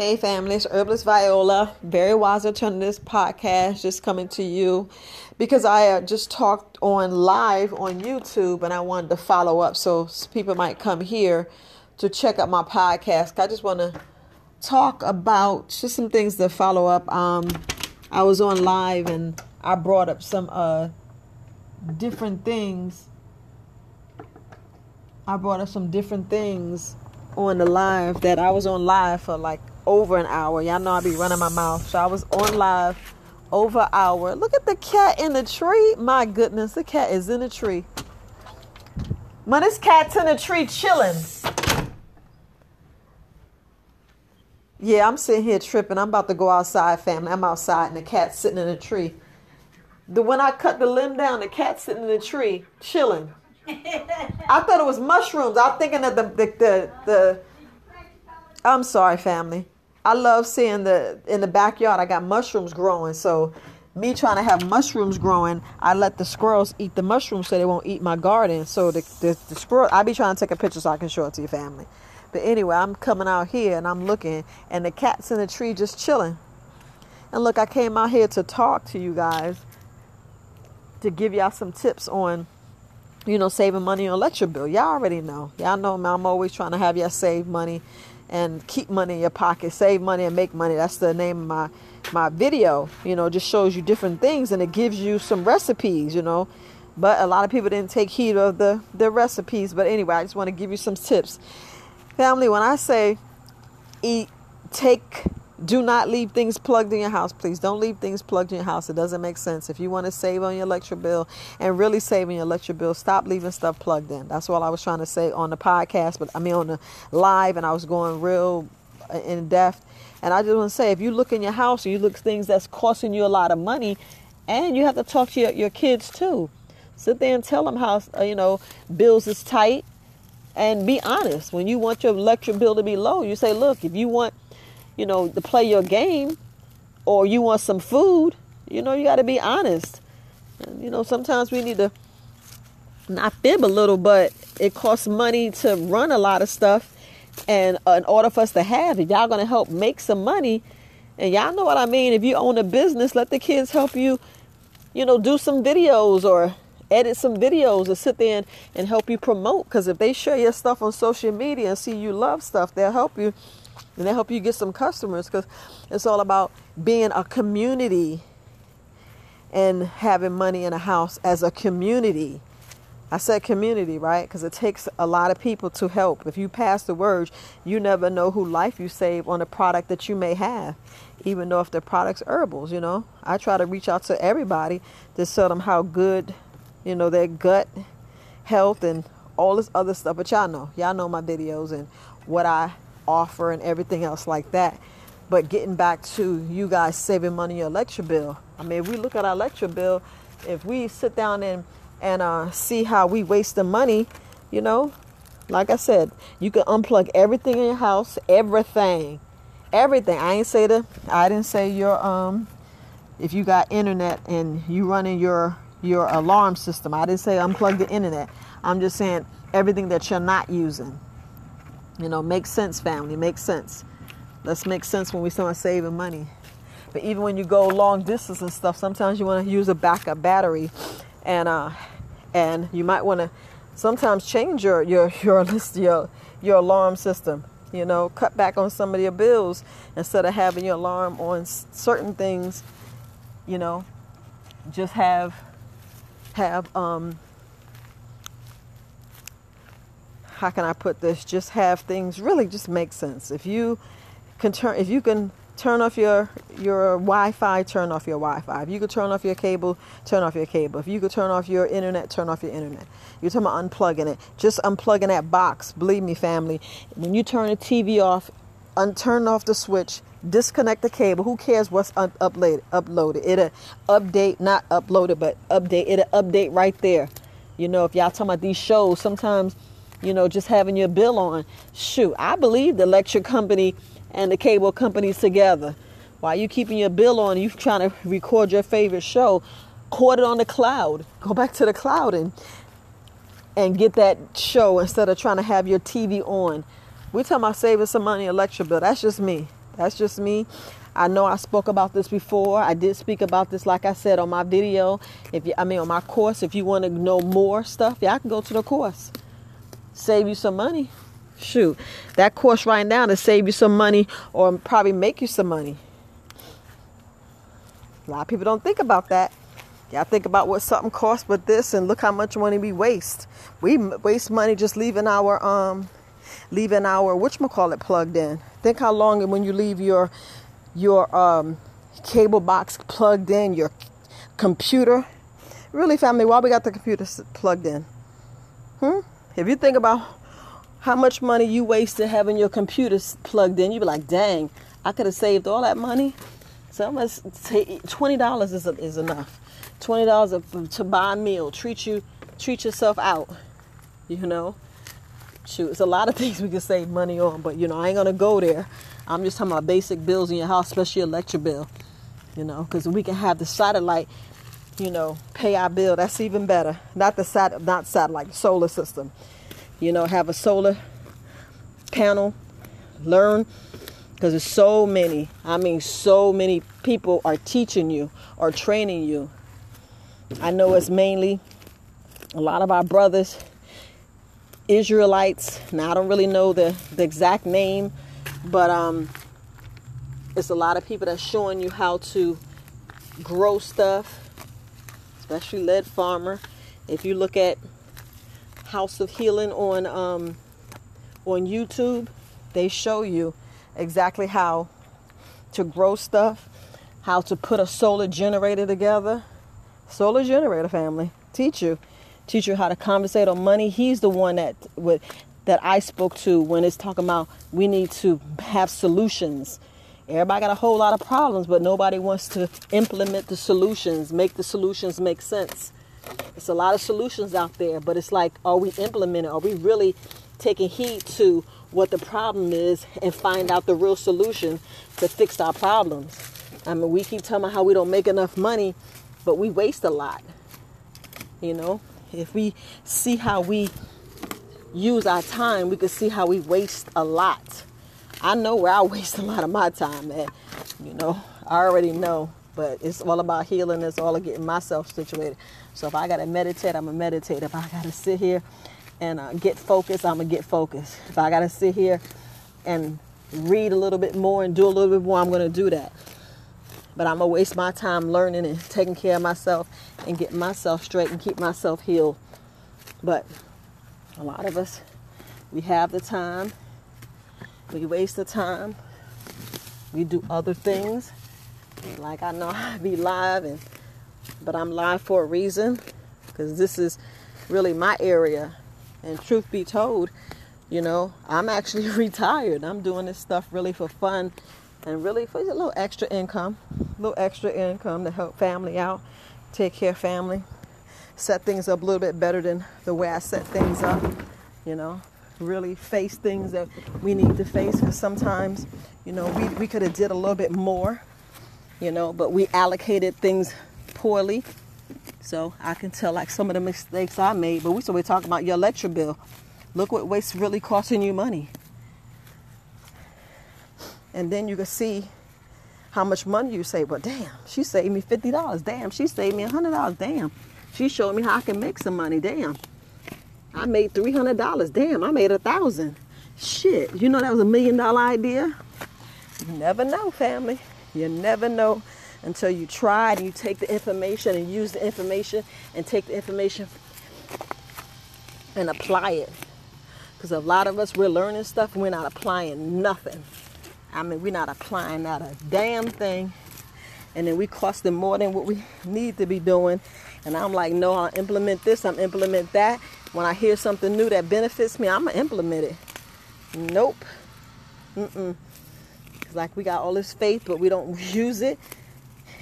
Hey family, it's Herbalist Viola, Very Wise Alternatives podcast, just coming to you because I uh, just talked on live on YouTube and I wanted to follow up so people might come here to check out my podcast. I just want to talk about just some things to follow up. Um, I was on live and I brought up some uh, different things. I brought up some different things on the live that I was on live for like over an hour. Y'all know I be running my mouth. So I was on live over an hour. Look at the cat in the tree. My goodness, the cat is in the tree. Man, this cat's in the tree chilling. Yeah, I'm sitting here tripping. I'm about to go outside, family. I'm outside and the cat's sitting in a tree. The when I cut the limb down, the cat's sitting in the tree, chilling. I thought it was mushrooms. I was thinking that the the the, the I'm sorry, family. I love seeing the in the backyard. I got mushrooms growing, so me trying to have mushrooms growing, I let the squirrels eat the mushrooms so they won't eat my garden. So the the, the squirrel, I be trying to take a picture so I can show it to your family. But anyway, I'm coming out here and I'm looking, and the cat's in the tree just chilling. And look, I came out here to talk to you guys to give y'all some tips on, you know, saving money on electric bill. Y'all already know. Y'all know I'm always trying to have y'all save money and keep money in your pocket, save money and make money. That's the name of my my video. You know, just shows you different things and it gives you some recipes. You know, but a lot of people didn't take heed of the the recipes. But anyway, I just want to give you some tips, family. When I say eat, take do not leave things plugged in your house, please. Don't leave things plugged in your house. It doesn't make sense. If you want to save on your electric bill and really save on your electric bill, stop leaving stuff plugged in. That's all I was trying to say on the podcast, but I mean on the live, and I was going real uh, in depth. And I just want to say, if you look in your house and you look things that's costing you a lot of money, and you have to talk to your, your kids too. Sit there and tell them how uh, you know bills is tight, and be honest. When you want your electric bill to be low, you say, look, if you want you know, to play your game or you want some food, you know, you got to be honest. And, you know, sometimes we need to not fib a little, but it costs money to run a lot of stuff. And uh, in order for us to have it, y'all going to help make some money. And y'all know what I mean. If you own a business, let the kids help you, you know, do some videos or edit some videos or sit there and, and help you promote. Because if they share your stuff on social media and see you love stuff, they'll help you and they help you get some customers because it's all about being a community and having money in a house as a community. I said community, right? Because it takes a lot of people to help. If you pass the word, you never know who life you save on a product that you may have, even though if the product's herbals, you know. I try to reach out to everybody to tell them how good, you know, their gut health and all this other stuff. But y'all know, y'all know my videos and what I offer and everything else like that. But getting back to you guys saving money on your electric bill. I mean, if we look at our electric bill, if we sit down and and uh, see how we waste the money, you know, like I said, you can unplug everything in your house, everything, everything. I ain't say the, I didn't say your um, if you got internet and you running your your alarm system. I didn't say unplug the internet. I'm just saying everything that you're not using. You know, make sense, family. Make sense. Let's make sense when we start saving money. But even when you go long distance and stuff, sometimes you want to use a backup battery, and uh, and you might want to sometimes change your your your list your your alarm system. You know, cut back on some of your bills instead of having your alarm on certain things. You know, just have have um, how can I put this? Just have things really just make sense. If you can turn, if you can turn off your your Wi-Fi, turn off your Wi-Fi. If you could turn off your cable, turn off your cable. If you could turn off your internet, turn off your internet. You're talking about unplugging it. Just unplugging that box. Believe me, family. When you turn the TV off, unturn off the switch, disconnect the cable. Who cares what's un- uploaded? Uploaded. It'll update, not uploaded, but update. It'll update right there. You know, if y'all talking about these shows, sometimes you know, just having your bill on. Shoot, I believe the electric company and the cable companies together. While you keeping your bill on, you trying to record your favorite show, record it on the cloud. Go back to the cloud and and get that show instead of trying to have your TV on. We're talking about saving some money electric bill. That's just me. That's just me. I know I spoke about this before. I did speak about this, like I said, on my video. If you, I mean, on my course, if you want to know more stuff, yeah, I can go to the course. Save you some money. Shoot, that course right now to save you some money or probably make you some money. A lot of people don't think about that. Y'all think about what something costs but this and look how much money we waste. We waste money just leaving our um leaving our whatchamacallit plugged in. Think how long when you leave your your um cable box plugged in, your computer. Really, family, why we got the computer plugged in? Hmm? If you think about how much money you wasted having your computer plugged in, you'd be like, dang, I could have saved all that money. So let's say twenty dollars is is enough twenty dollars to buy a meal, treat you, treat yourself out. You know, shoot, it's a lot of things we can save money on, but you know, I ain't gonna go there. I'm just talking about basic bills in your house, especially your electric bill. You know, because we can have the satellite, you know, pay our bill. That's even better. Not the sat, not satellite, solar system. You know, have a solar panel. Learn because there's so many. I mean, so many people are teaching you or training you I know it's mainly a lot of our brothers, Israelites. Now I don't really know the, the exact name, but um, it's a lot of people that's showing you how to grow stuff, especially lead farmer. If you look at House of Healing on um, on YouTube, they show you exactly how to grow stuff, how to put a solar generator together. Solar generator family teach you. Teach you how to conversate on money. He's the one that with that i spoke to when it's talking about we need to have solutions everybody got a whole lot of problems but nobody wants to implement the solutions make the solutions make sense it's a lot of solutions out there but it's like are we implementing are we really taking heed to what the problem is and find out the real solution to fix our problems i mean we keep telling how we don't make enough money but we waste a lot. You know, if we see how we use our time, we can see how we waste a lot. I know where I waste a lot of my time at. You know, I already know, but it's all about healing. It's all about getting myself situated. So if I gotta meditate, I'm gonna meditate. If I gotta sit here and uh, get focused, I'm gonna get focused. If I gotta sit here and read a little bit more and do a little bit more, I'm gonna do that. But I'm to waste my time learning and taking care of myself and getting myself straight and keep myself healed. But a lot of us, we have the time, we waste the time, we do other things. Like I know I be live, and but I'm live for a reason because this is really my area. And truth be told, you know, I'm actually retired. I'm doing this stuff really for fun and really for a little extra income, a little extra income to help family out, take care of family, set things up a little bit better than the way I set things up, you know, really face things that we need to face because sometimes, you know, we, we could have did a little bit more, you know, but we allocated things poorly. So I can tell like some of the mistakes I made, but we still we're talking about your electric bill. Look what waste really costing you money and then you can see how much money you save. But damn, she saved me fifty dollars. Damn, she saved me hundred dollars. Damn, she showed me how I can make some money. Damn, I made three hundred dollars. Damn, I made a thousand. Shit, you know that was a million dollar idea. You never know, family. You never know until you try and you take the information and use the information and take the information and apply it. Because a lot of us, we're learning stuff we're not applying nothing. I mean, we're not applying not a damn thing. And then we costing more than what we need to be doing. And I'm like, no, I'll implement this, I'm implement that. When I hear something new that benefits me, I'm gonna implement it. Nope. Mm-mm. It's like we got all this faith, but we don't use it.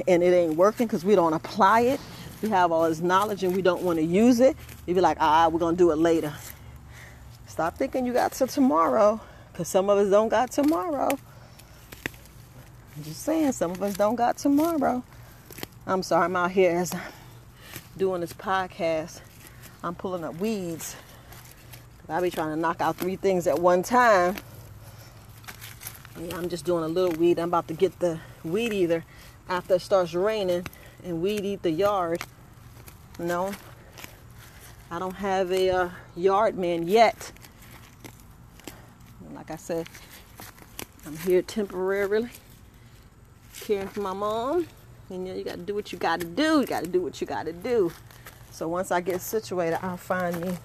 And it ain't working because we don't apply it. We have all this knowledge and we don't want to use it. You be like, ah, we're gonna do it later. Stop thinking you got to tomorrow. Because some of us don't got tomorrow. I'm just saying, some of us don't got tomorrow. I'm sorry, I'm out here as I'm doing this podcast. I'm pulling up weeds. I be trying to knock out three things at one time. Yeah, I'm just doing a little weed. I'm about to get the weed eater after it starts raining and weed eat the yard. No, I don't have a uh, yard man yet. Like I said, I'm here temporarily caring for my mom. You, know, you got to do what you got to do. You got to do what you got to do. So once I get situated, I'll find me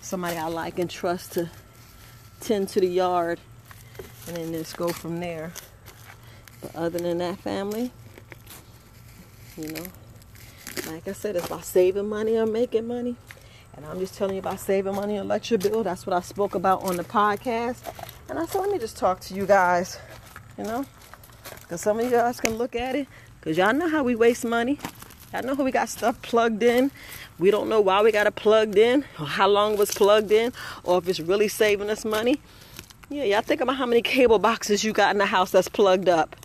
somebody I like and trust to tend to the yard and then just go from there. But other than that, family, you know, like I said, it's about saving money or making money. And I'm just telling you about saving money on electric bill. That's what I spoke about on the podcast. And I said, let me just talk to you guys, you know, because some of you guys can look at it. Because y'all know how we waste money. Y'all know we got stuff plugged in. We don't know why we got it plugged in, or how long it was plugged in, or if it's really saving us money. Yeah, y'all think about how many cable boxes you got in the house that's plugged up.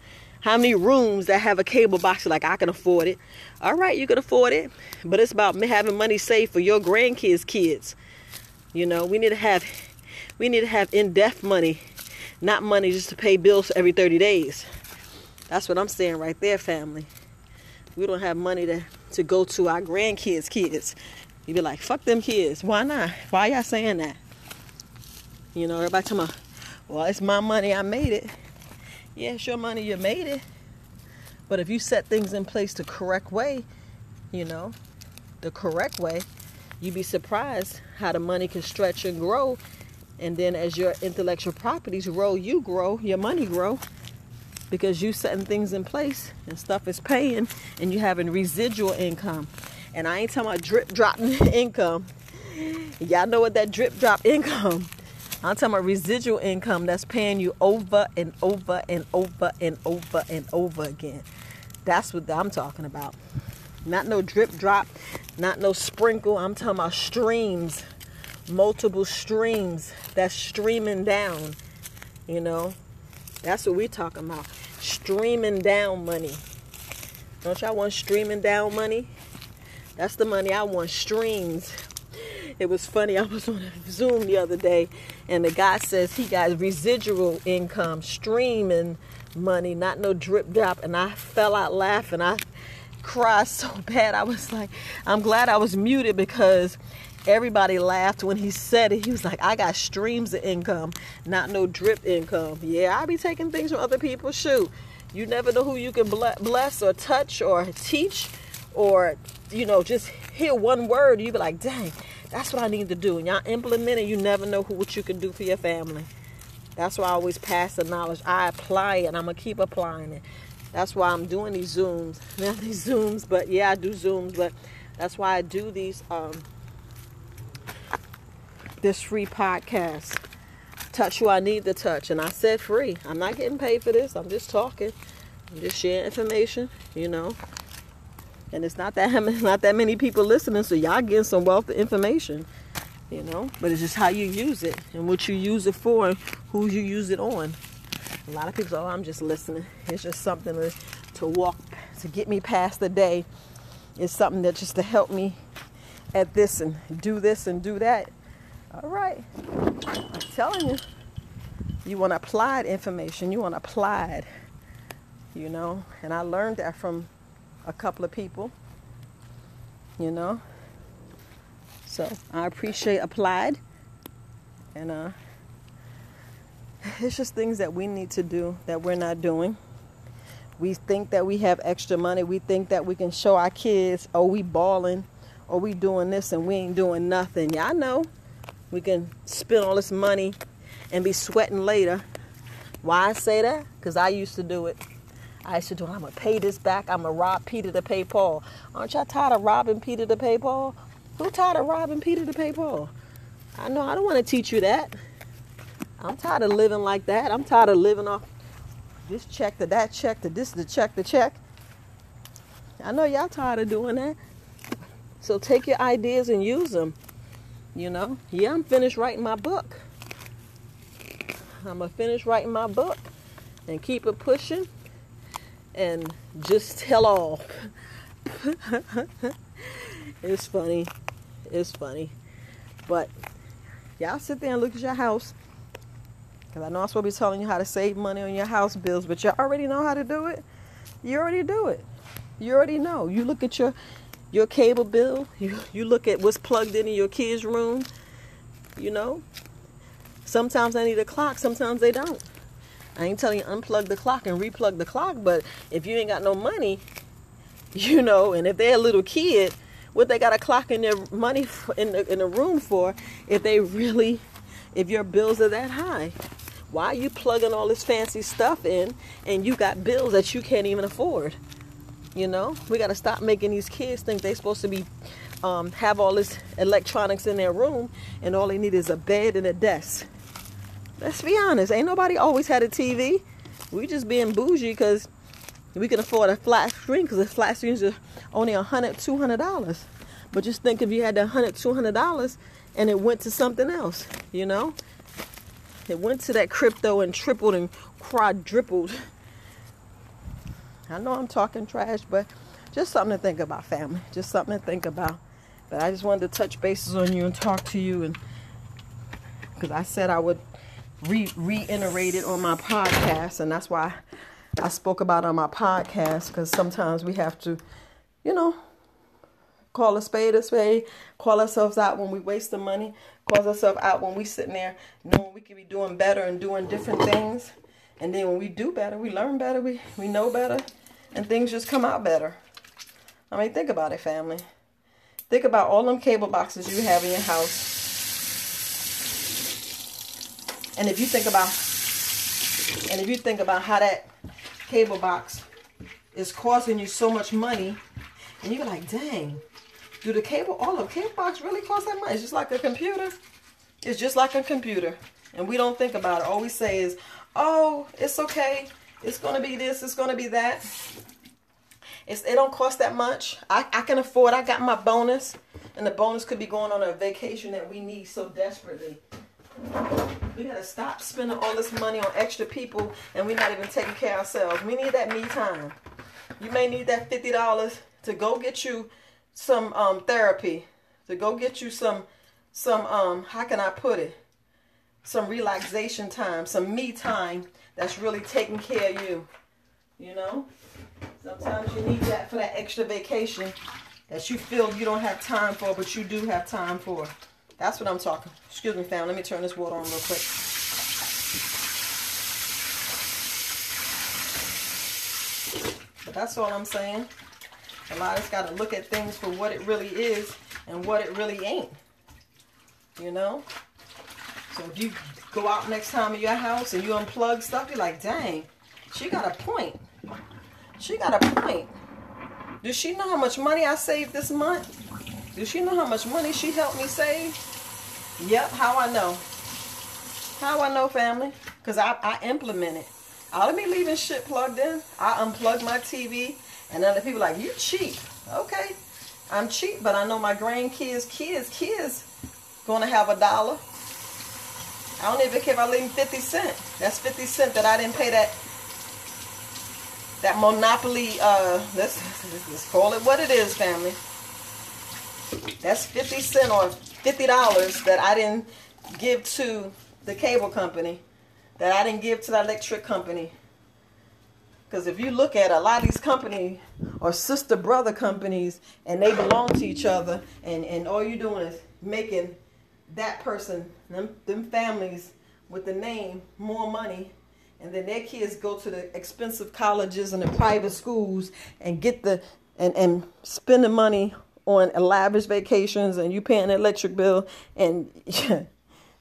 How many rooms that have a cable box like I can afford it? All right, you can afford it, but it's about having money saved for your grandkids' kids. You know, we need to have we need to have in-depth money, not money just to pay bills every 30 days. That's what I'm saying right there, family. We don't have money to, to go to our grandkids' kids. You'd be like, fuck them kids. Why not? Why y'all saying that? You know, everybody talking about, well, it's my money, I made it. Yeah, it's your money, you made it. But if you set things in place the correct way, you know, the correct way, you'd be surprised how the money can stretch and grow. And then as your intellectual properties grow, you grow, your money grow. Because you setting things in place and stuff is paying and you having residual income. And I ain't talking about drip drop income. Y'all know what that drip drop income I'm talking about residual income that's paying you over and over and over and over and over again. That's what I'm talking about. Not no drip drop, not no sprinkle. I'm talking about streams, multiple streams that's streaming down. You know, that's what we're talking about. Streaming down money. Don't y'all want streaming down money? That's the money I want. Streams it was funny. I was on a Zoom the other day, and the guy says he got residual income, streaming money, not no drip drop. And I fell out laughing. I cried so bad. I was like, I'm glad I was muted because everybody laughed when he said it. He was like, I got streams of income, not no drip income. Yeah, I be taking things from other people. Shoot, you never know who you can bless or touch or teach or, you know, just hear one word. You be like, dang, that's what I need to do. And y'all implement it, you never know who, what you can do for your family. That's why I always pass the knowledge. I apply it and I'm going to keep applying it. That's why I'm doing these Zooms. Not these Zooms, but yeah, I do Zooms, but that's why I do these, um, this free podcast. Touch who I need to touch. And I said free. I'm not getting paid for this. I'm just talking. I'm just sharing information, you know and it's not that not that many people listening, so y'all getting some wealth of information, you know. But it's just how you use it and what you use it for, and who you use it on. A lot of people say, "Oh, I'm just listening." It's just something to, to walk to get me past the day. It's something that just to help me at this and do this and do that. All right, I'm telling you, you want applied information. You want applied, you know. And I learned that from a couple of people, you know. So I appreciate applied, and uh, it's just things that we need to do that we're not doing. We think that we have extra money. We think that we can show our kids, oh, we balling, or we doing this, and we ain't doing nothing. I know. We can spend all this money and be sweating later. Why I say that? Because I used to do it. I used to do, it. I'm going to pay this back. I'm going to rob Peter to pay Paul. Aren't y'all tired of robbing Peter to pay Paul? Who tired of robbing Peter to pay Paul? I know I don't want to teach you that. I'm tired of living like that. I'm tired of living off this check to that check to this to check to check. I know y'all tired of doing that. So take your ideas and use them. You know, yeah, I'm finished writing my book. I'm to finish writing my book and keep it pushing and just tell all. it's funny. It's funny. But y'all sit there and look at your house Because I know I'm supposed to be telling you how to save money on your house bills, but you already know how to do it. You already do it. You already know. You look at your your cable bill. You you look at what's plugged in in your kids' room. You know. Sometimes I need a clock. Sometimes they don't. I ain't telling you unplug the clock and replug the clock, but if you ain't got no money, you know, and if they're a little kid, what they got a clock in their money in the, in the room for if they really if your bills are that high why are you plugging all this fancy stuff in and you got bills that you can't even afford you know we got to stop making these kids think they're supposed to be um, have all this electronics in their room and all they need is a bed and a desk let's be honest ain't nobody always had a tv we just being bougie because we can afford a flat screen because the flat screens are only a hundred, two hundred dollars. But just think if you had the hundred, two hundred dollars, and it went to something else, you know, it went to that crypto and tripled and quadrupled. I know I'm talking trash, but just something to think about, family. Just something to think about. But I just wanted to touch bases on you and talk to you, and because I said I would re- reiterate it on my podcast, and that's why I spoke about on my podcast because sometimes we have to, you know, call a spade a spade, call ourselves out when we waste the money, call ourselves out when we sitting there knowing we could be doing better and doing different things. And then when we do better, we learn better, we, we know better, and things just come out better. I mean, think about it, family. Think about all them cable boxes you have in your house. And if you think about and if you think about how that cable box is costing you so much money, and you're like, dang, do the cable, all the cable box really cost that much? It's just like a computer. It's just like a computer. And we don't think about it. All we say is, oh, it's okay. It's going to be this. It's going to be that. It's, it don't cost that much. I, I can afford. I got my bonus. And the bonus could be going on a vacation that we need so desperately. We gotta stop spending all this money on extra people and we're not even taking care of ourselves. We need that me time. You may need that fifty dollars to go get you some um, therapy, to go get you some some um how can I put it? Some relaxation time, some me time that's really taking care of you. You know? Sometimes you need that for that extra vacation that you feel you don't have time for, but you do have time for. That's what I'm talking. Excuse me, fam. Let me turn this water on real quick. But that's all I'm saying. A lot of us got to look at things for what it really is and what it really ain't. You know? So if you go out next time in your house and you unplug stuff, you're like, dang, she got a point. She got a point. Does she know how much money I saved this month? Does she know how much money she helped me save? Yep, how I know. How I know, family? Because I, I implement it. All of me leaving shit plugged in. I unplug my TV, and other people like, you cheap. Okay, I'm cheap, but I know my grandkids, kids, kids, gonna have a dollar. I don't even care if I leave 50 cent. That's 50 cent that I didn't pay that that monopoly uh let's let's call it what it is family that's 50 cent or $50 that I didn't give to the cable company, that I didn't give to the electric company. Because if you look at a lot of these companies or sister brother companies and they belong to each other and, and all you're doing is making that person, them, them families with the name more money and then their kids go to the expensive colleges and the private schools and get the and, and spend the money on lavish vacations and you paying an electric bill and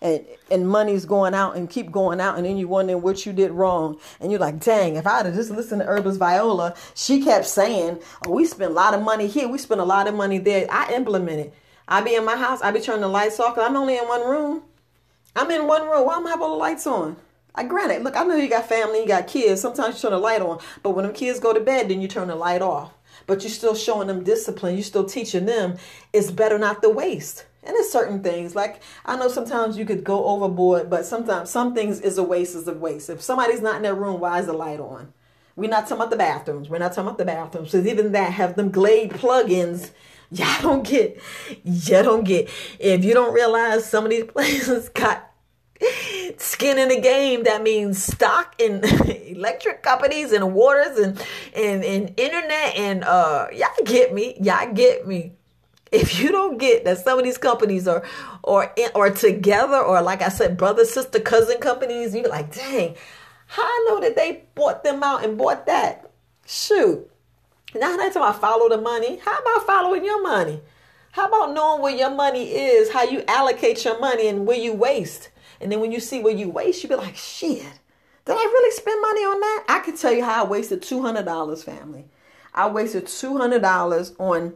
and and money's going out and keep going out and then you wondering what you did wrong. And you're like dang if i'd have just listened to Herbalist Viola she kept saying oh we spend a lot of money here. We spend a lot of money there. I implement it i be in my house i be turning the lights off because i'm only in one room i'm in one room why am i have all the lights on I granted, look, I know you got family, you got kids. Sometimes you turn the light on, but when them kids go to bed, then you turn the light off but you're still showing them discipline. You're still teaching them it's better not to waste. And there's certain things like I know sometimes you could go overboard, but sometimes some things is a waste is a waste. If somebody's not in their room, why is the light on? We're not talking about the bathrooms. We're not talking about the bathrooms. Because even that have them Glade plugins. Y'all don't get. y'all don't get. If you don't realize some of these places got skin in the game. That means stock in electric companies and waters and and, and internet and uh y'all get me. Y'all get me. If you don't get that some of these companies are or or together or like I said, brother, sister, cousin companies, you're like, dang, how I know that they bought them out and bought that? Shoot. Now that's time I follow the money. How about following your money? How about knowing where your money is, how you allocate your money and where you waste? And then when you see where you waste, you be like, shit, did I really spend money on that? I can tell you how I wasted $200, family. I wasted $200 on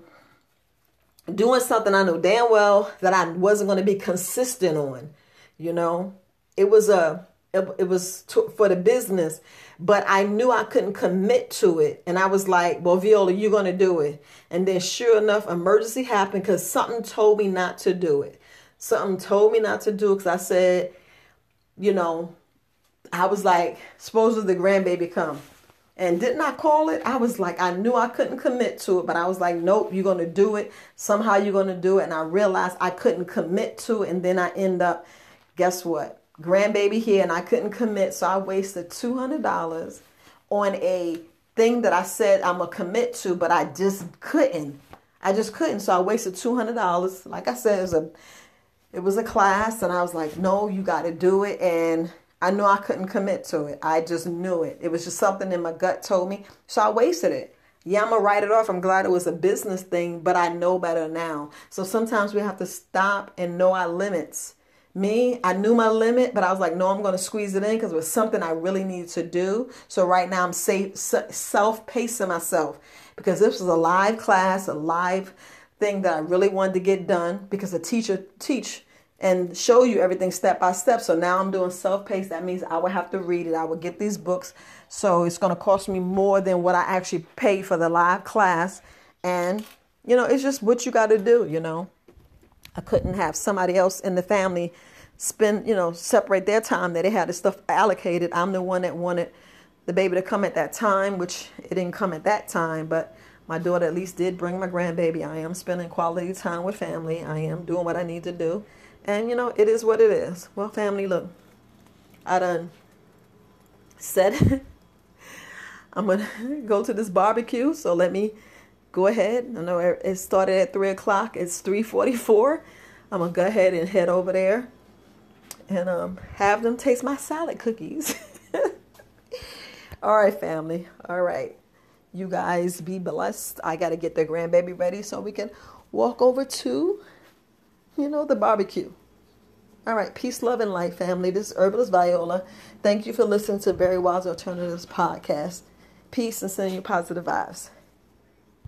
doing something I know damn well that I wasn't going to be consistent on. You know, it was a it, it was to, for the business, but I knew I couldn't commit to it. And I was like, well, Viola, you're going to do it. And then sure enough, emergency happened because something told me not to do it. Something told me not to do it because I said, you know, I was like, suppose the grandbaby come. And didn't I call it? I was like, I knew I couldn't commit to it, but I was like, nope, you're going to do it. Somehow you're going to do it. And I realized I couldn't commit to it. And then I end up, guess what? Grandbaby here, and I couldn't commit. So I wasted $200 on a thing that I said I'm going to commit to, but I just couldn't. I just couldn't. So I wasted $200. Like I said, it was a, it was a class, and I was like, no, you got to do it. And I knew I couldn't commit to it. I just knew it. It was just something in my gut told me. So I wasted it. Yeah, I'm going to write it off. I'm glad it was a business thing, but I know better now. So sometimes we have to stop and know our limits. Me, I knew my limit, but I was like, no, I'm going to squeeze it in because it was something I really needed to do. So right now I'm safe, self pacing myself because this was a live class, a live thing that I really wanted to get done because a teacher teach and show you everything step by step. So now I'm doing self paced. That means I would have to read it. I would get these books. So it's going to cost me more than what I actually paid for the live class. And, you know, it's just what you got to do, you know. I couldn't have somebody else in the family spend, you know, separate their time that they had the stuff allocated. I'm the one that wanted the baby to come at that time, which it didn't come at that time, but my daughter at least did bring my grandbaby. I am spending quality time with family. I am doing what I need to do. And you know, it is what it is. Well, family, look, I done said I'm gonna go to this barbecue, so let me go ahead. I know it started at three o'clock. It's three forty-four. I'm gonna go ahead and head over there and um, have them taste my salad cookies. All right, family. All right, you guys be blessed. I gotta get the grandbaby ready so we can walk over to you know, the barbecue. All right, peace, love, and light, family. This is Herbalist Viola. Thank you for listening to Very Wise Alternatives podcast. Peace and sending you positive vibes.